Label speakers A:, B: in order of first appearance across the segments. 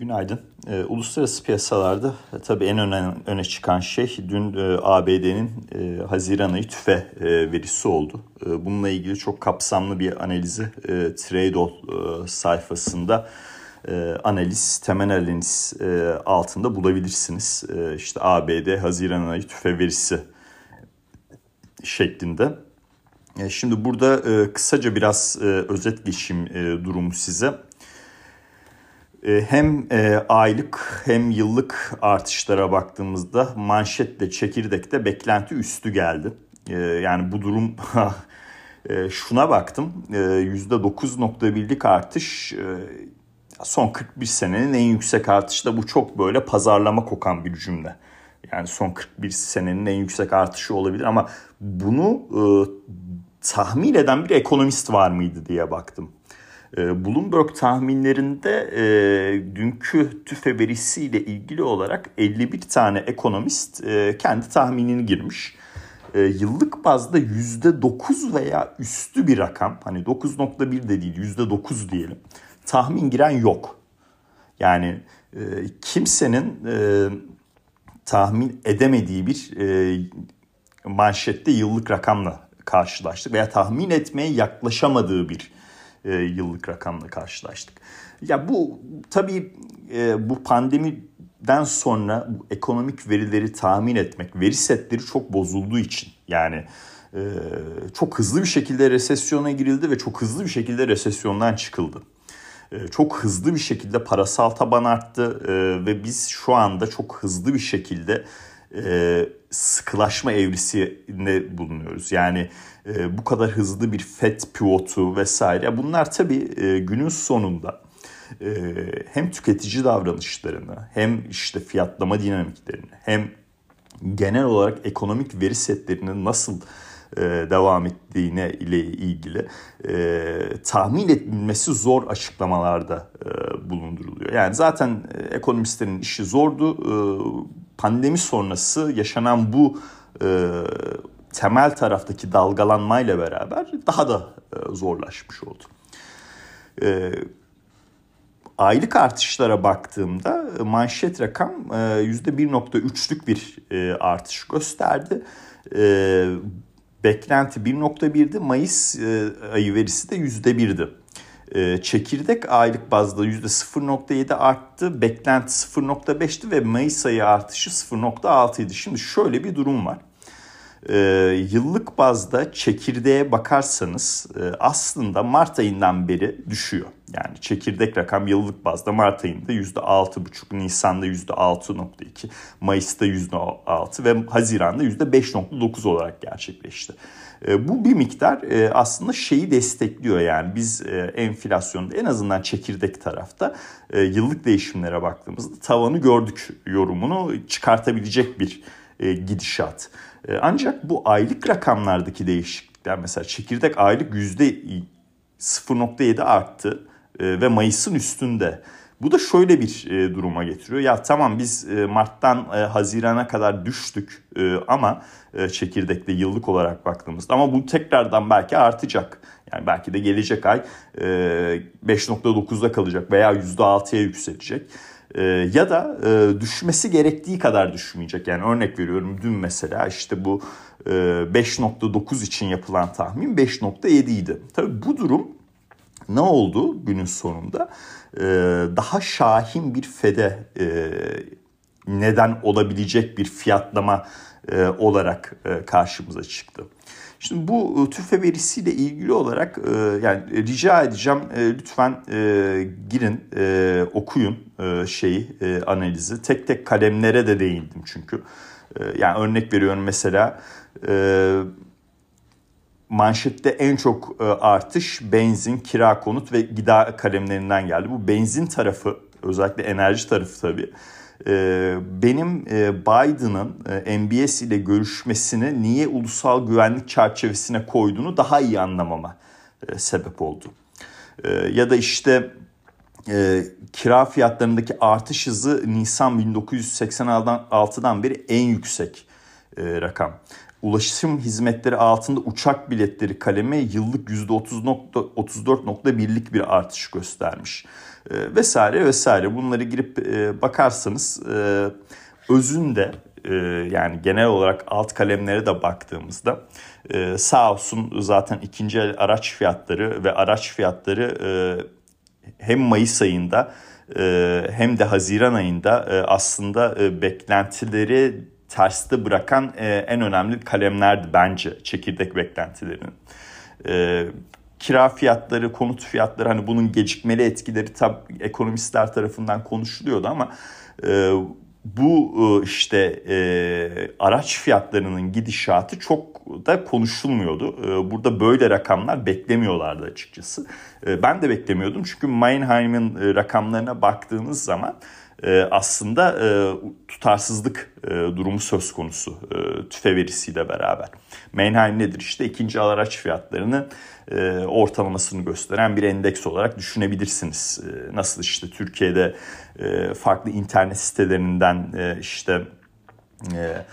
A: Günaydın. E, uluslararası piyasalarda e, tabii en öne, öne çıkan şey dün e, ABD'nin e, Haziran ayı tüfe e, verisi oldu. E, bununla ilgili çok kapsamlı bir analizi e, Tradeall e, sayfasında e, analiz, temel analiz e, altında bulabilirsiniz. E, işte ABD Haziran ayı tüfe verisi şeklinde. E, şimdi burada e, kısaca biraz e, özet geçeyim e, durumu size. Ee, hem e, aylık hem yıllık artışlara baktığımızda manşetle çekirdekte beklenti üstü geldi. Ee, yani bu durum e, şuna baktım %9.1'lik e, artış son 41 senenin en yüksek artışı da bu çok böyle pazarlama kokan bir cümle. Yani son 41 senenin en yüksek artışı olabilir ama bunu tahmin eden bir ekonomist var mıydı diye baktım. Ee, Bloomberg tahminlerinde e, dünkü tüfe verisiyle ilgili olarak 51 tane ekonomist e, kendi tahminini girmiş. E, yıllık bazda %9 veya üstü bir rakam hani 9.1 de değil %9 diyelim tahmin giren yok. Yani e, kimsenin e, tahmin edemediği bir e, manşette yıllık rakamla karşılaştık veya tahmin etmeye yaklaşamadığı bir e, yıllık rakamla karşılaştık. Ya bu tabii e, bu pandemiden sonra bu ekonomik verileri tahmin etmek, veri setleri çok bozulduğu için yani e, çok hızlı bir şekilde resesyona girildi ve çok hızlı bir şekilde resesyondan çıkıldı. E, çok hızlı bir şekilde parasal taban arttı e, ve biz şu anda çok hızlı bir şekilde e, sıkılaşma evrisinde bulunuyoruz. Yani e, bu kadar hızlı bir FED pivotu vesaire bunlar tabii e, günün sonunda e, hem tüketici davranışlarını hem işte fiyatlama dinamiklerini hem genel olarak ekonomik veri setlerinin nasıl e, devam ettiğine ile ilgili e, tahmin edilmesi zor açıklamalarda e, bulunduruluyor. Yani zaten e, ekonomistlerin işi zordu. E, pandemi sonrası yaşanan bu e, temel taraftaki dalgalanmayla beraber daha da e, zorlaşmış oldu. E, aylık artışlara baktığımda e, manşet rakam %1.3'lük bir artış gösterdi. Beklenti 1.1'di. Mayıs ayı verisi de %1'di. Çekirdek aylık bazda %0.7 arttı. Beklenti 0.5'ti ve Mayıs ayı artışı 0.6'ydı. Şimdi şöyle bir durum var e, yıllık bazda çekirdeğe bakarsanız e, aslında Mart ayından beri düşüyor. Yani çekirdek rakam yıllık bazda Mart ayında %6,5, Nisan'da %6,2, Mayıs'ta %6 ve Haziran'da %5,9 olarak gerçekleşti. E, bu bir miktar e, aslında şeyi destekliyor yani biz e, enflasyonda en azından çekirdek tarafta yıllık değişimlere baktığımızda tavanı gördük yorumunu çıkartabilecek bir gidişat. Ancak bu aylık rakamlardaki değişiklikler mesela çekirdek aylık yüzde 0.7 arttı ve Mayıs'ın üstünde. Bu da şöyle bir e, duruma getiriyor. Ya tamam biz e, Mart'tan e, Haziran'a kadar düştük e, ama e, çekirdekte yıllık olarak baktığımızda ama bu tekrardan belki artacak. Yani belki de gelecek ay e, 5.9'da kalacak veya %6'ya yükselecek. E, ya da e, düşmesi gerektiği kadar düşmeyecek. Yani örnek veriyorum dün mesela işte bu e, 5.9 için yapılan tahmin 5.7 idi. Tabii bu durum ne oldu günün sonunda? E, daha şahin bir FED'e e, neden olabilecek bir fiyatlama e, olarak karşımıza çıktı. Şimdi bu e, tüfe verisiyle ilgili olarak yani rica edeceğim lütfen girin okuyun şeyi analizi. Tek tek kalemlere de değindim çünkü. Yani örnek veriyorum mesela manşette en çok artış benzin, kira konut ve gıda kalemlerinden geldi. Bu benzin tarafı özellikle enerji tarafı tabii ee, benim e, Biden'ın e, MBS ile görüşmesini niye ulusal güvenlik çerçevesine koyduğunu daha iyi anlamama e, sebep oldu. Ya da işte kira fiyatlarındaki artış hızı Nisan 1986'dan beri en yüksek rakam. Ulaşım hizmetleri altında uçak biletleri kalemi yıllık %34.1'lik bir artış göstermiş. E, vesaire vesaire bunları girip e, bakarsanız e, özünde e, yani genel olarak alt kalemlere de baktığımızda e, sağ olsun zaten ikinci el araç fiyatları ve araç fiyatları e, hem Mayıs ayında e, hem de Haziran ayında e, aslında e, beklentileri terste bırakan e, en önemli kalemlerdi bence çekirdek beklentilerinin. E, kira fiyatları, konut fiyatları hani bunun gecikmeli etkileri tabi ekonomistler tarafından konuşuluyordu ama e, bu e, işte e, araç fiyatlarının gidişatı çok da konuşulmuyordu. E, burada böyle rakamlar beklemiyorlardı açıkçası. E, ben de beklemiyordum çünkü Meinheim'in e, rakamlarına baktığınız zaman e, aslında e, tutarsızlık e, durumu söz konusu e, tüfe verisiyle beraber. Meinheim nedir? İşte ikinci araç fiyatlarını e, ortalamasını gösteren bir endeks olarak düşünebilirsiniz. E, nasıl işte Türkiye'de e, farklı internet sitelerinden e, işte e,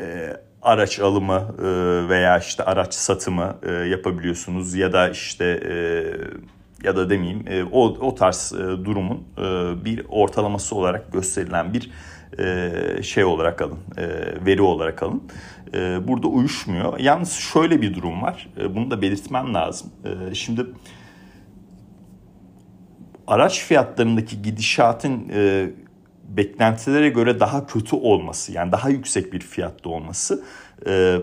A: e, araç alımı e, veya işte araç satımı e, yapabiliyorsunuz ya da işte e, ya da demeyeyim e, o, o tarz e, durumun e, bir ortalaması olarak gösterilen bir e, şey olarak alın, e, veri olarak alın. E, burada uyuşmuyor. Yalnız şöyle bir durum var. E, bunu da belirtmem lazım. E, şimdi araç fiyatlarındaki gidişatın e, beklentilere göre daha kötü olması, yani daha yüksek bir fiyatta olması e,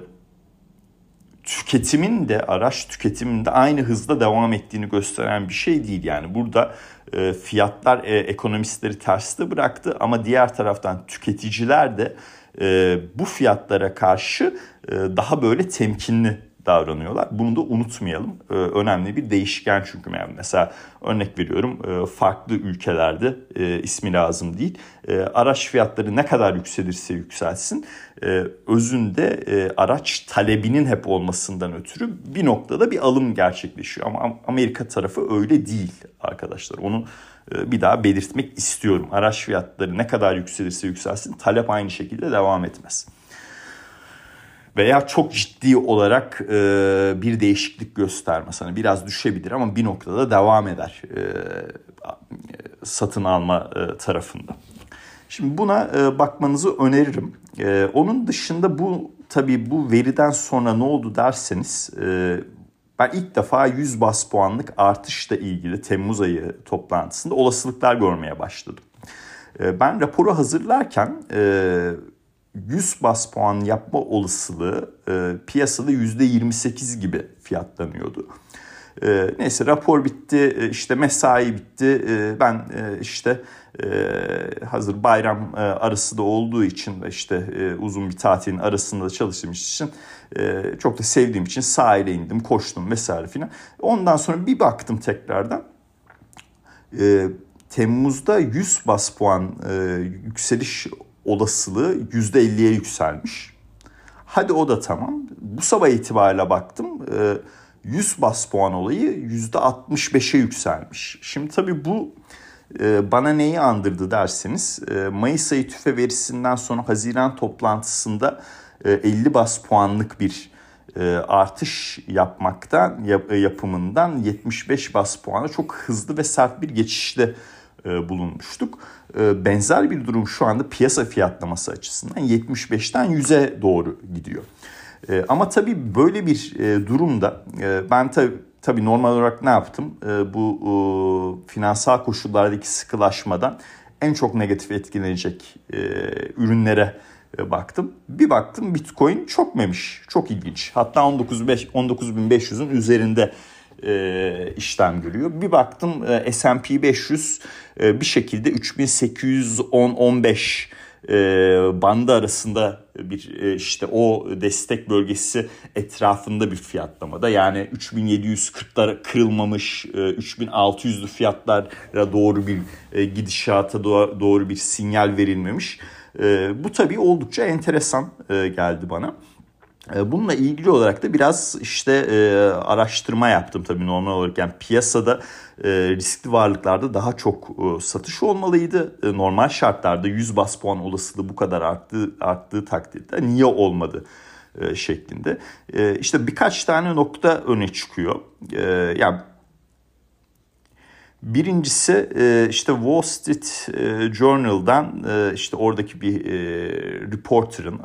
A: tüketimin de araç tüketiminin de aynı hızda devam ettiğini gösteren bir şey değil. Yani burada e, fiyatlar e, ekonomistleri terste bıraktı ama diğer taraftan tüketiciler de e, bu fiyatlara karşı e, daha böyle temkinli davranıyorlar. Bunu da unutmayalım. Ee, önemli bir değişken çünkü. Yani mesela örnek veriyorum e, farklı ülkelerde e, ismi lazım değil. E, araç fiyatları ne kadar yükselirse yükselsin özünde araç talebinin hep olmasından ötürü bir noktada bir alım gerçekleşiyor. Ama Amerika tarafı öyle değil arkadaşlar. Onu bir daha belirtmek istiyorum. Araç fiyatları ne kadar yükselirse yükselsin talep aynı şekilde devam etmez veya çok ciddi olarak e, bir değişiklik göstermez. Hani biraz düşebilir ama bir noktada devam eder e, satın alma e, tarafında. Şimdi buna e, bakmanızı öneririm. E, onun dışında bu tabii bu veriden sonra ne oldu derseniz e, ben ilk defa 100 bas puanlık artışla ilgili Temmuz ayı toplantısında olasılıklar görmeye başladım. E, ben raporu hazırlarken e, 100 bas puan yapma olasılığı e, piyasada %28 gibi fiyatlanıyordu. E, neyse rapor bitti, e, işte mesai bitti. E, ben e, işte e, hazır bayram e, arası da olduğu için işte e, uzun bir tatilin arasında da çalıştığım için e, çok da sevdiğim için sahile indim, koştum vesaire filan. Ondan sonra bir baktım tekrardan. E, Temmuz'da 100 bas puan e, yükseliş olasılığı %50'ye yükselmiş. Hadi o da tamam. Bu sabah itibariyle baktım 100 e, bas puan olayı %65'e yükselmiş. Şimdi tabii bu e, bana neyi andırdı derseniz e, Mayıs ayı tüfe verisinden sonra Haziran toplantısında 50 bas puanlık bir artış yapmaktan yapımından 75 bas puana çok hızlı ve sert bir geçişle bulunmuştuk. Ee, benzer bir durum şu anda piyasa fiyatlaması açısından 75'ten 100'e doğru gidiyor. Ee, ama tabii böyle bir e, durumda e, ben tabii tabii normal olarak ne yaptım? Bu finansal koşullardaki sıkılaşmadan en çok negatif etkilenecek e, ürünlere baktım. Bir baktım Bitcoin çok memiş. Çok ilginç. Hatta 19.500'ün üzerinde e, işlem görüyor. Bir baktım e, S&P 500 e, bir şekilde 3810-15 e, bandı arasında bir e, işte o destek bölgesi etrafında bir fiyatlamada yani 3740'lar kırılmamış e, 3600'lü fiyatlara doğru bir e, gidişata doğru bir sinyal verilmemiş. E, bu tabii oldukça enteresan e, geldi bana. E, bununla ilgili olarak da biraz işte e, araştırma yaptım tabii normal olarak. Yani piyasada e, riskli varlıklarda daha çok e, satış olmalıydı. E, normal şartlarda 100 bas puan olasılığı bu kadar arttığı, arttığı takdirde niye olmadı e, şeklinde. E, işte birkaç tane nokta öne çıkıyor. E, yani Birincisi e, işte Wall Street e, Journal'dan işte oradaki bir reporter'ın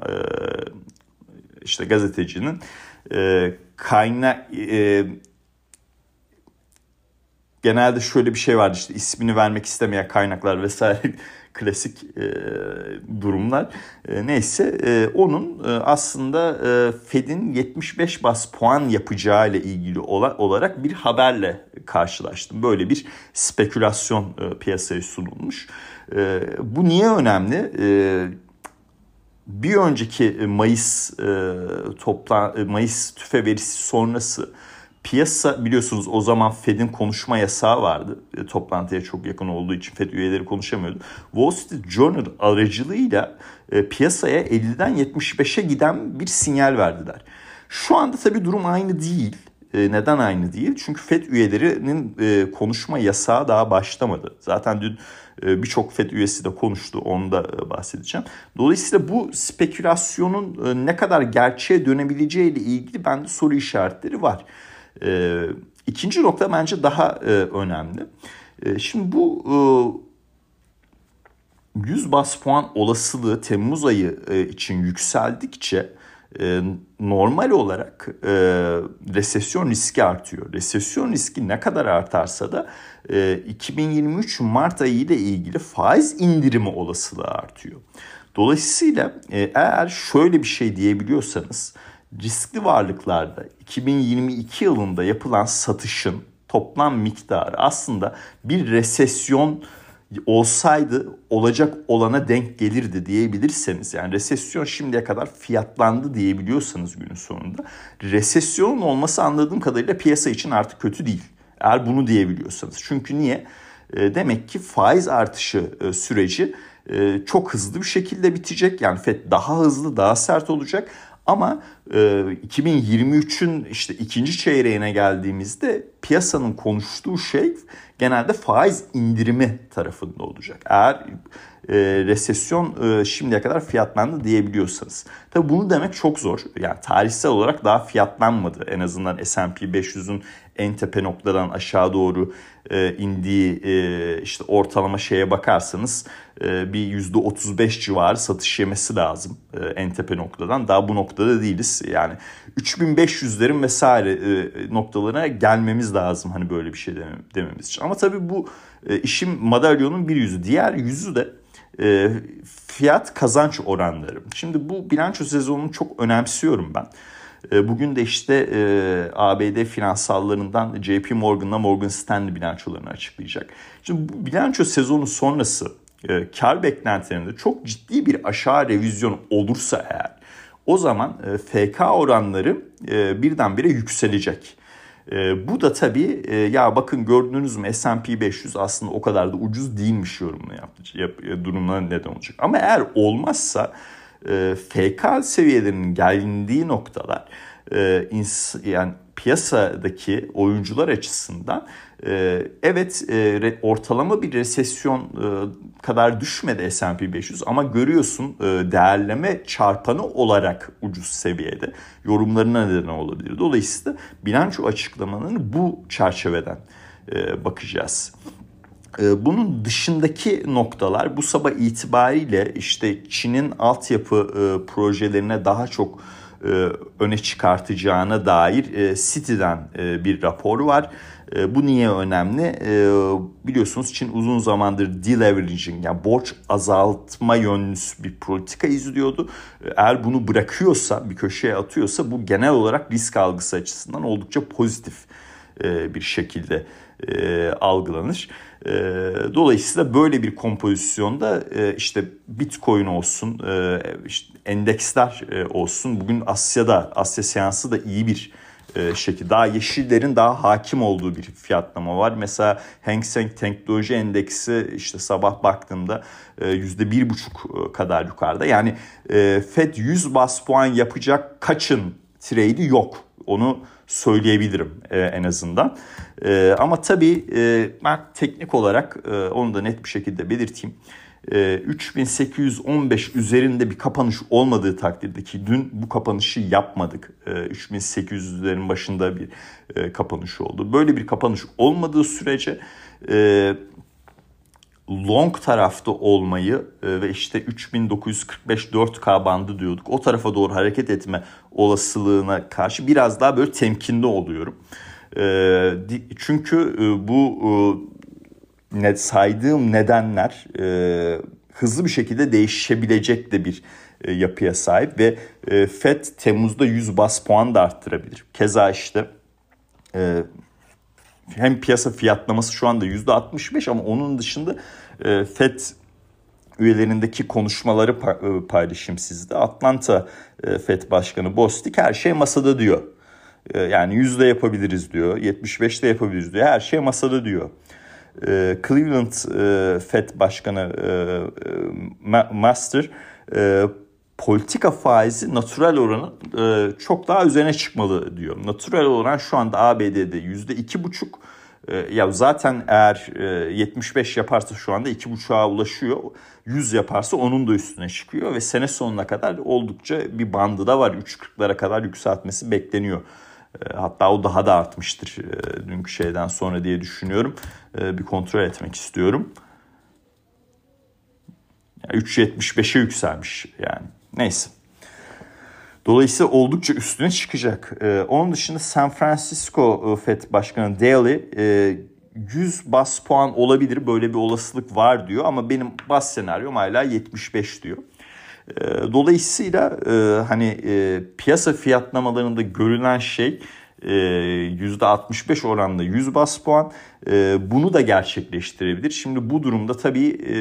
A: işte gazetecinin kayna genelde şöyle bir şey vardı işte ismini vermek istemeyen kaynaklar vesaire klasik e, durumlar. E, neyse e, onun e, aslında e, Fed'in 75 bas puan yapacağı ile ilgili ola, olarak bir haberle karşılaştım. Böyle bir spekülasyon e, piyasaya sunulmuş. E, bu niye önemli? E, bir önceki Mayıs e, topla Mayıs tüfe verisi sonrası Piyasa biliyorsunuz o zaman Fed'in konuşma yasağı vardı. E, toplantıya çok yakın olduğu için Fed üyeleri konuşamıyordu. Wall Street Journal aracılığıyla e, piyasaya 50'den 75'e giden bir sinyal verdiler. Şu anda tabii durum aynı değil. E, neden aynı değil? Çünkü FED üyelerinin e, konuşma yasağı daha başlamadı. Zaten dün e, birçok FED üyesi de konuştu. Onu da e, bahsedeceğim. Dolayısıyla bu spekülasyonun e, ne kadar gerçeğe dönebileceği ile ilgili bende soru işaretleri var. E, ikinci nokta bence daha e, önemli. E, şimdi bu e, 100 bas puan olasılığı Temmuz ayı için yükseldikçe e, normal olarak e, resesyon riski artıyor. Resesyon riski ne kadar artarsa da e, 2023 Mart ayı ile ilgili faiz indirimi olasılığı artıyor. Dolayısıyla e, eğer şöyle bir şey diyebiliyorsanız riskli varlıklarda 2022 yılında yapılan satışın toplam miktarı aslında bir resesyon olsaydı olacak olana denk gelirdi diyebilirseniz yani resesyon şimdiye kadar fiyatlandı diyebiliyorsanız günün sonunda resesyonun olması anladığım kadarıyla piyasa için artık kötü değil. Eğer bunu diyebiliyorsanız. Çünkü niye? E, demek ki faiz artışı e, süreci e, çok hızlı bir şekilde bitecek. Yani FED daha hızlı, daha sert olacak ama e, 2023'ün işte ikinci çeyreğine geldiğimizde piyasanın konuştuğu şey genelde faiz indirimi tarafında olacak. Eğer e, resesyon e, şimdiye kadar fiyatlandı diyebiliyorsanız. Tabii bunu demek çok zor. Yani tarihsel olarak daha fiyatlanmadı. En azından S&P 500'ün en tepe noktadan aşağı doğru e, indiği e, işte ortalama şeye bakarsanız e, bir yüzde 35 civarı satış yemesi lazım e, en tepe noktadan. Daha bu noktada değiliz. Yani 3500'lerin vesaire e, noktalarına gelmemiz lazım hani böyle bir şey dememiz için. Ama tabii bu e, işin madalyonun bir yüzü. Diğer yüzü de e, fiyat kazanç oranları. Şimdi bu bilanço sezonunu çok önemsiyorum ben. E, bugün de işte e, ABD finansallarından JP Morgan'la Morgan Stanley bilançolarını açıklayacak. Şimdi bu bilanço sezonu sonrası e, kar beklentilerinde çok ciddi bir aşağı revizyon olursa eğer o zaman e, FK oranları e, birdenbire yükselecek. E, bu da tabii e, ya bakın gördünüz mü S&P 500 aslında o kadar da ucuz değilmiş yorumunu yaptı, yap, e, durumuna neden olacak. Ama eğer olmazsa e, FK seviyelerinin geldiği noktalar e, ins, yani piyasadaki oyuncular açısından e, evet e, ortalama bir resesyon e, kadar düşmedi S&P 500 ama görüyorsun e, değerleme çarpanı olarak ucuz seviyede yorumlarına neden olabilir. Dolayısıyla bilanço açıklamanın bu çerçeveden e, bakacağız. E, bunun dışındaki noktalar bu sabah itibariyle işte Çin'in altyapı e, projelerine daha çok öne çıkartacağına dair e, City'den e, bir rapor var. Bu niye önemli? Biliyorsunuz Çin uzun zamandır deleveraging yani borç azaltma yönlü bir politika izliyordu. Eğer bunu bırakıyorsa, bir köşeye atıyorsa bu genel olarak risk algısı açısından oldukça pozitif bir şekilde algılanır. Dolayısıyla böyle bir kompozisyonda işte Bitcoin olsun, işte endeksler olsun. Bugün Asya'da, Asya seansı da iyi bir şekilde daha yeşillerin daha hakim olduğu bir fiyatlama var. Mesela Hang Seng Teknoloji Endeksi işte sabah baktığımda yüzde bir buçuk kadar yukarıda. Yani Fed 100 bas puan yapacak kaçın trade'i yok Onu söyleyebilirim e, en azından. E, ama tabii e, ben teknik olarak e, onu da net bir şekilde belirteyim. 3815 e, üzerinde bir kapanış olmadığı takdirde ki dün bu kapanışı yapmadık. 3800'lerin başında bir kapanış oldu. Böyle bir kapanış olmadığı sürece long tarafta olmayı e, ve işte 3945 4K bandı diyorduk. O tarafa doğru hareket etme olasılığına karşı biraz daha böyle temkinli oluyorum. E, çünkü e, bu saydığım nedenler hızlı bir şekilde değişebilecek de bir yapıya sahip ve FED Temmuz'da 100 bas puan da arttırabilir. Keza işte hem piyasa fiyatlaması şu anda %65 ama onun dışında e, FED üyelerindeki konuşmaları e, paylaşayım sizde. Atlanta e, FED Başkanı Bostic her şey masada diyor. E, yani yüzde yapabiliriz diyor. 75'te yapabiliriz diyor. Her şey masada diyor. Cleveland FED Başkanı Master politika faizi natural oranın çok daha üzerine çıkmalı diyor. Natural oran şu anda ABD'de yüzde iki buçuk. Ya zaten eğer 75 yaparsa şu anda 2.5'a ulaşıyor. 100 yaparsa onun da üstüne çıkıyor ve sene sonuna kadar oldukça bir bandı da var. 3.40'lara kadar yükseltmesi bekleniyor. Hatta o daha da artmıştır dünkü şeyden sonra diye düşünüyorum. Bir kontrol etmek istiyorum. 3.75'e yükselmiş yani. Neyse. Dolayısıyla oldukça üstüne çıkacak. Ee, onun dışında San Francisco e, Fed Başkanı Daly e, 100 bas puan olabilir böyle bir olasılık var diyor ama benim bas senaryom hala 75 diyor. E, dolayısıyla e, hani e, piyasa fiyatlamalarında görülen şey e, %65 oranında 100 bas puan e, bunu da gerçekleştirebilir. Şimdi bu durumda tabii e,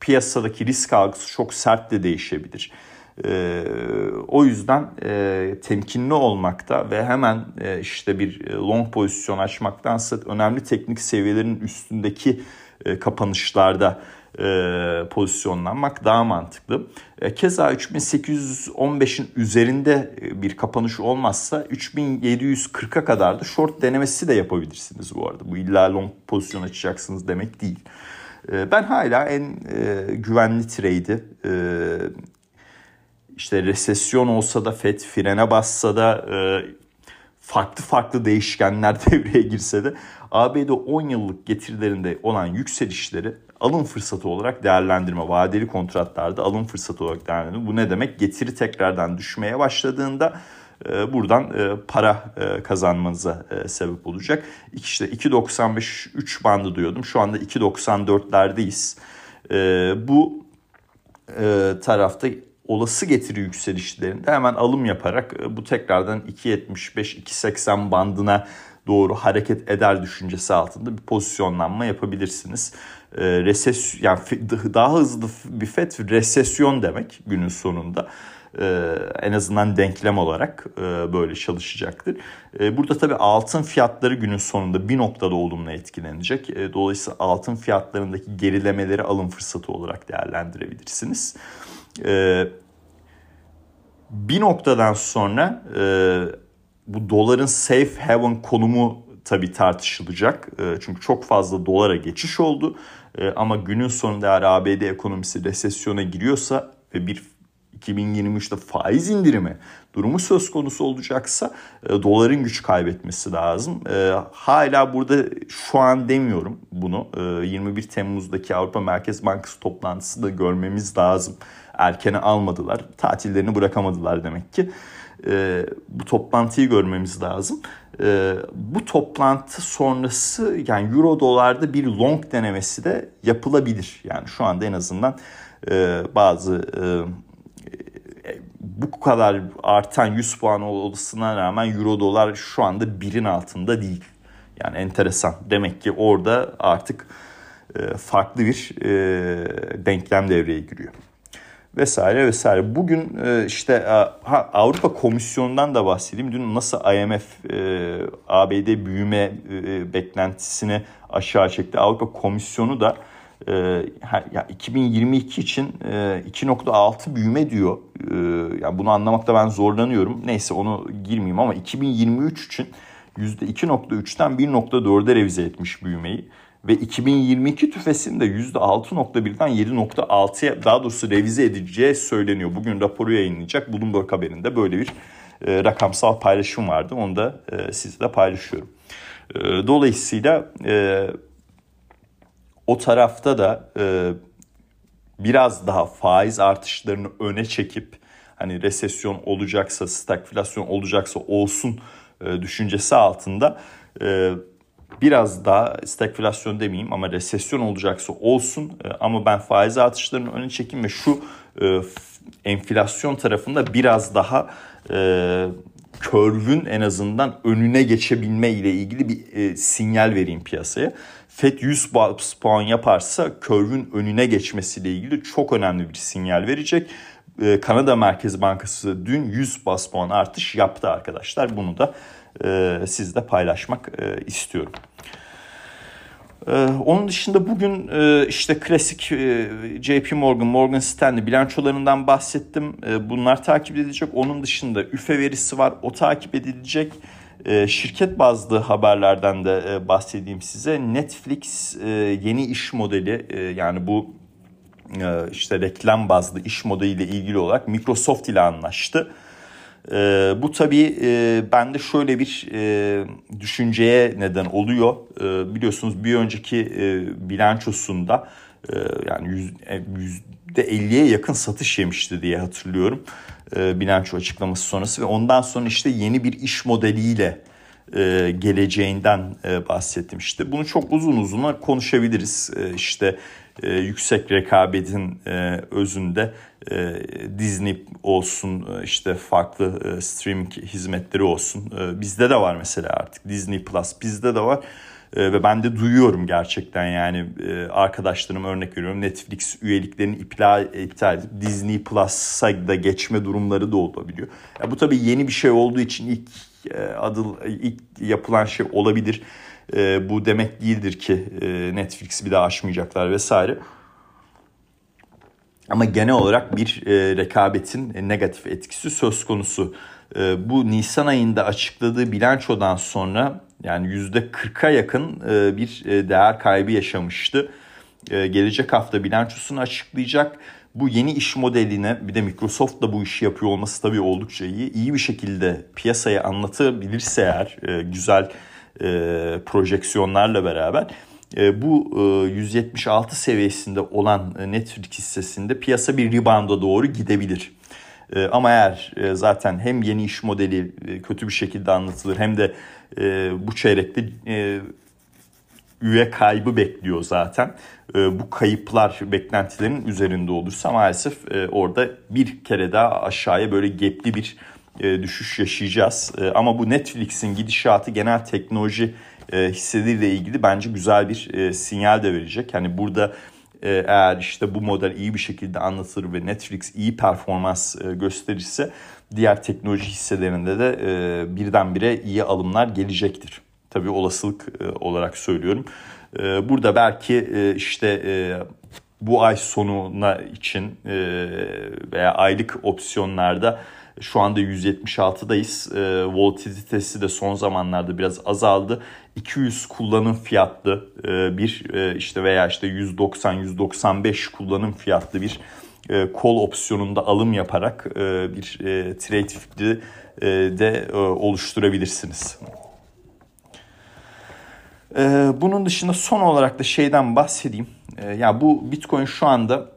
A: piyasadaki risk algısı çok sert de değişebilir. E, o yüzden e, temkinli olmakta ve hemen e, işte bir long pozisyon açmaktansa önemli teknik seviyelerin üstündeki e, kapanışlarda e, pozisyonlanmak daha mantıklı. E, keza 3815'in üzerinde bir kapanış olmazsa 3740'a kadar da short denemesi de yapabilirsiniz bu arada. Bu illa long pozisyon açacaksınız demek değil. E, ben hala en e, güvenli trade'i e, işte resesyon olsa da FED frene bassa da e, farklı farklı değişkenler devreye girse de ABD 10 yıllık getirilerinde olan yükselişleri alım fırsatı olarak değerlendirme. Vadeli kontratlarda alım fırsatı olarak değerlendirme. Bu ne demek? Getiri tekrardan düşmeye başladığında buradan e, para e, kazanmanıza e, sebep olacak. İşte 2.95 3 bandı diyordum. Şu anda 2.94'lerdeyiz. E, bu e, tarafta olası getiri yükselişlerinde hemen alım yaparak e, bu tekrardan 2.75-2.80 bandına doğru hareket eder düşüncesi altında bir pozisyonlanma yapabilirsiniz. E, yani daha hızlı bir FED resesyon demek günün sonunda. E, en azından denklem olarak e, böyle çalışacaktır. E, burada tabii altın fiyatları günün sonunda bir noktada olumlu etkilenecek. E, dolayısıyla altın fiyatlarındaki gerilemeleri alım fırsatı olarak değerlendirebilirsiniz. E, bir noktadan sonra e, bu doların safe haven konumu tabii tartışılacak. E, çünkü çok fazla dolara geçiş oldu. E, ama günün sonunda eğer ABD ekonomisi resesyona giriyorsa ve bir 2023'te faiz indirimi durumu söz konusu olacaksa e, doların güç kaybetmesi lazım. E, hala burada şu an demiyorum bunu. E, 21 Temmuz'daki Avrupa Merkez Bankası toplantısı da görmemiz lazım. Erkene almadılar. Tatillerini bırakamadılar demek ki. E, bu toplantıyı görmemiz lazım. E, bu toplantı sonrası yani euro dolarda bir long denemesi de yapılabilir. Yani şu anda en azından e, bazı e, bu kadar artan 100 puan olmasına rağmen euro dolar şu anda birin altında değil. Yani enteresan. Demek ki orada artık e, farklı bir e, denklem devreye giriyor. Vesaire vesaire. Bugün e, işte ha, Avrupa Komisyonu'ndan da bahsedeyim. Dün nasıl IMF ABD büyüme beklentisini aşağı çekti. Avrupa Komisyonu da e, 2022 için e, 2.6 büyüme diyor. E, yani bunu anlamakta ben zorlanıyorum. Neyse onu girmeyeyim ama 2023 için %2.3'ten 1.4'e revize etmiş büyümeyi. Ve 2022 tüfesinde %6.1'den 7.6'ya daha doğrusu revize edileceği söyleniyor. Bugün raporu yayınlayacak. Bloomberg haberinde böyle bir e, rakamsal paylaşım vardı. Onu da e, sizle paylaşıyorum. E, dolayısıyla e, o tarafta da e, biraz daha faiz artışlarını öne çekip hani resesyon olacaksa, stagflasyon olacaksa olsun e, düşüncesi altında e, biraz daha stagflasyon demeyeyim ama resesyon olacaksa olsun e, ama ben faiz artışlarını öne çekeyim ve şu e, enflasyon tarafında biraz daha e, körvün en azından önüne geçebilme ile ilgili bir e, sinyal vereyim piyasaya. FED 100 bas puan yaparsa körvün önüne geçmesiyle ilgili çok önemli bir sinyal verecek. E, Kanada Merkez Bankası dün 100 bas puan artış yaptı arkadaşlar. Bunu da e, sizle paylaşmak e, istiyorum. Ee, onun dışında bugün e, işte klasik e, JP Morgan, Morgan Stanley bilançolarından bahsettim. E, bunlar takip edilecek. Onun dışında üfe verisi var. O takip edilecek. E, şirket bazlı haberlerden de e, bahsedeyim size. Netflix e, yeni iş modeli e, yani bu e, işte reklam bazlı iş modeliyle ilgili olarak Microsoft ile anlaştı. Bu tabii e, bende şöyle bir düşünceye neden oluyor. Biliyorsunuz bir önceki bilançosunda yani yüz, e, yüzde 50'ye yakın satış yemişti diye hatırlıyorum. Bilanço açıklaması sonrası ve ondan sonra işte yeni bir iş modeliyle e, geleceğinden e, bahsettim işte. Bunu çok uzun uzun konuşabiliriz. E, işte e, yüksek rekabetin e, özünde e, Disney olsun e, işte farklı e, streaming hizmetleri olsun. E, bizde de var mesela artık Disney Plus bizde de var. E, ve ben de duyuyorum gerçekten yani e, arkadaşlarım örnek veriyorum Netflix üyeliklerini iptal, iptal edip Disney Plus'a da geçme durumları da olabiliyor. Ya bu tabii yeni bir şey olduğu için ilk e, adı ilk yapılan şey olabilir. E, bu demek değildir ki e, Netflix bir daha açmayacaklar vesaire. Ama genel olarak bir e, rekabetin negatif etkisi söz konusu. E, bu Nisan ayında açıkladığı bilançodan sonra yani %40'a yakın e, bir e, değer kaybı yaşamıştı. Gelecek hafta bilançosunu açıklayacak. Bu yeni iş modeline bir de Microsoft da bu işi yapıyor olması tabii oldukça iyi. İyi bir şekilde piyasaya anlatabilirse eğer güzel projeksiyonlarla beraber bu e, 176 seviyesinde olan Netflix hissesinde piyasa bir rebound'a doğru gidebilir. E, ama eğer e, zaten hem yeni iş modeli e, kötü bir şekilde anlatılır hem de e, bu çeyrekte üye kaybı bekliyor zaten. Bu kayıplar beklentilerin üzerinde olursa maalesef orada bir kere daha aşağıya böyle gepli bir düşüş yaşayacağız. Ama bu Netflix'in gidişatı genel teknoloji e, hisseleriyle ilgili bence güzel bir sinyal de verecek. Hani burada eğer işte bu model iyi bir şekilde anlatılır ve Netflix iyi performans e, gösterirse diğer teknoloji hisselerinde de e, birdenbire iyi alımlar gelecektir. Tabii olasılık e, olarak söylüyorum. Burada belki işte bu ay sonuna için veya aylık opsiyonlarda şu anda 176'dayız. E, volatilitesi de son zamanlarda biraz azaldı. 200 kullanım fiyatlı e, bir e, işte veya işte 190-195 kullanım fiyatlı bir e, kol opsiyonunda alım yaparak e, bir e, trade fikri e, de e, oluşturabilirsiniz. E, bunun dışında son olarak da şeyden bahsedeyim. E, ya yani bu Bitcoin şu anda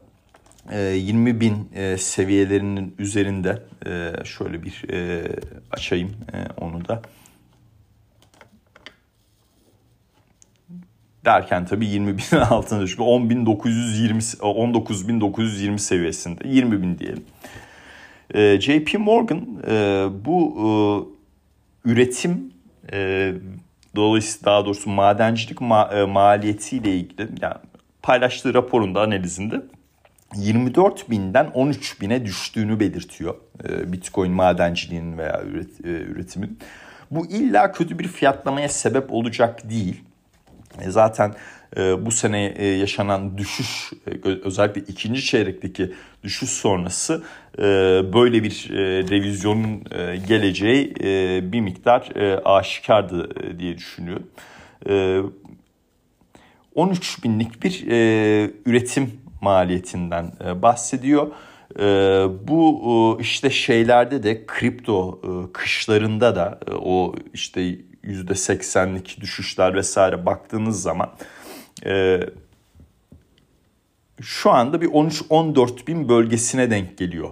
A: 20 e, bin e, seviyelerinin üzerinde e, şöyle bir açayım onu da. Derken tabii 20 binin altına düştü. 10.920, 19.920 seviyesinde 20 bin diyelim. JP Morgan bu üretim dolayısıyla daha doğrusu madencilik maliyetiyle ilgili yani paylaştığı raporunda analizinde 24 binden 13 bine düştüğünü belirtiyor e, Bitcoin madenciliğinin veya e, üretimin. Bu illa kötü bir fiyatlamaya sebep olacak değil. E, zaten bu sene yaşanan düşüş özellikle ikinci çeyrekteki düşüş sonrası böyle bir revizyonun geleceği bir miktar aşikardı diye düşünüyorum. 13 binlik bir üretim maliyetinden bahsediyor. Bu işte şeylerde de kripto kışlarında da o işte %80'lik düşüşler vesaire baktığınız zaman e, şu anda bir 13-14 bin bölgesine denk geliyor.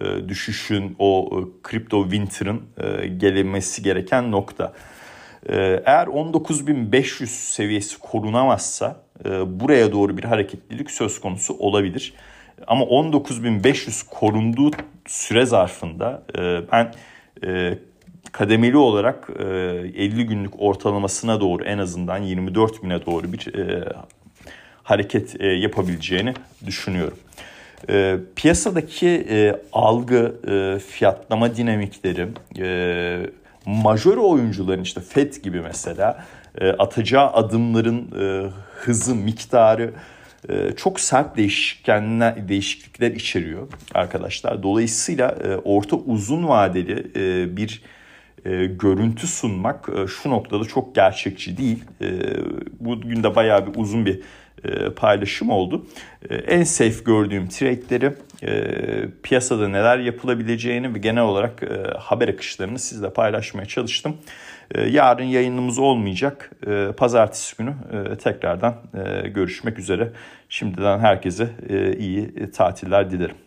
A: E, düşüşün o e, kripto winter'ın e, gelinmesi gereken nokta. E, eğer 19.500 seviyesi korunamazsa e, buraya doğru bir hareketlilik söz konusu olabilir. Ama 19.500 korunduğu süre zarfında e, ben e, kademeli olarak 50 e, günlük ortalamasına doğru en azından 24 bine doğru bir e, hareket e, yapabileceğini düşünüyorum. Piyasadaki algı, fiyatlama dinamikleri, majör oyuncuların işte FED gibi mesela atacağı adımların hızı, miktarı çok sert değişkenler, değişiklikler içeriyor arkadaşlar. Dolayısıyla orta uzun vadeli bir e, görüntü sunmak e, şu noktada çok gerçekçi değil. E, bugün de bayağı bir uzun bir e, paylaşım oldu. E, en safe gördüğüm trade'leri, e, piyasada neler yapılabileceğini ve genel olarak e, haber akışlarını sizle paylaşmaya çalıştım. E, yarın yayınımız olmayacak. E, pazartesi günü e, tekrardan e, görüşmek üzere. Şimdiden herkese e, iyi tatiller dilerim.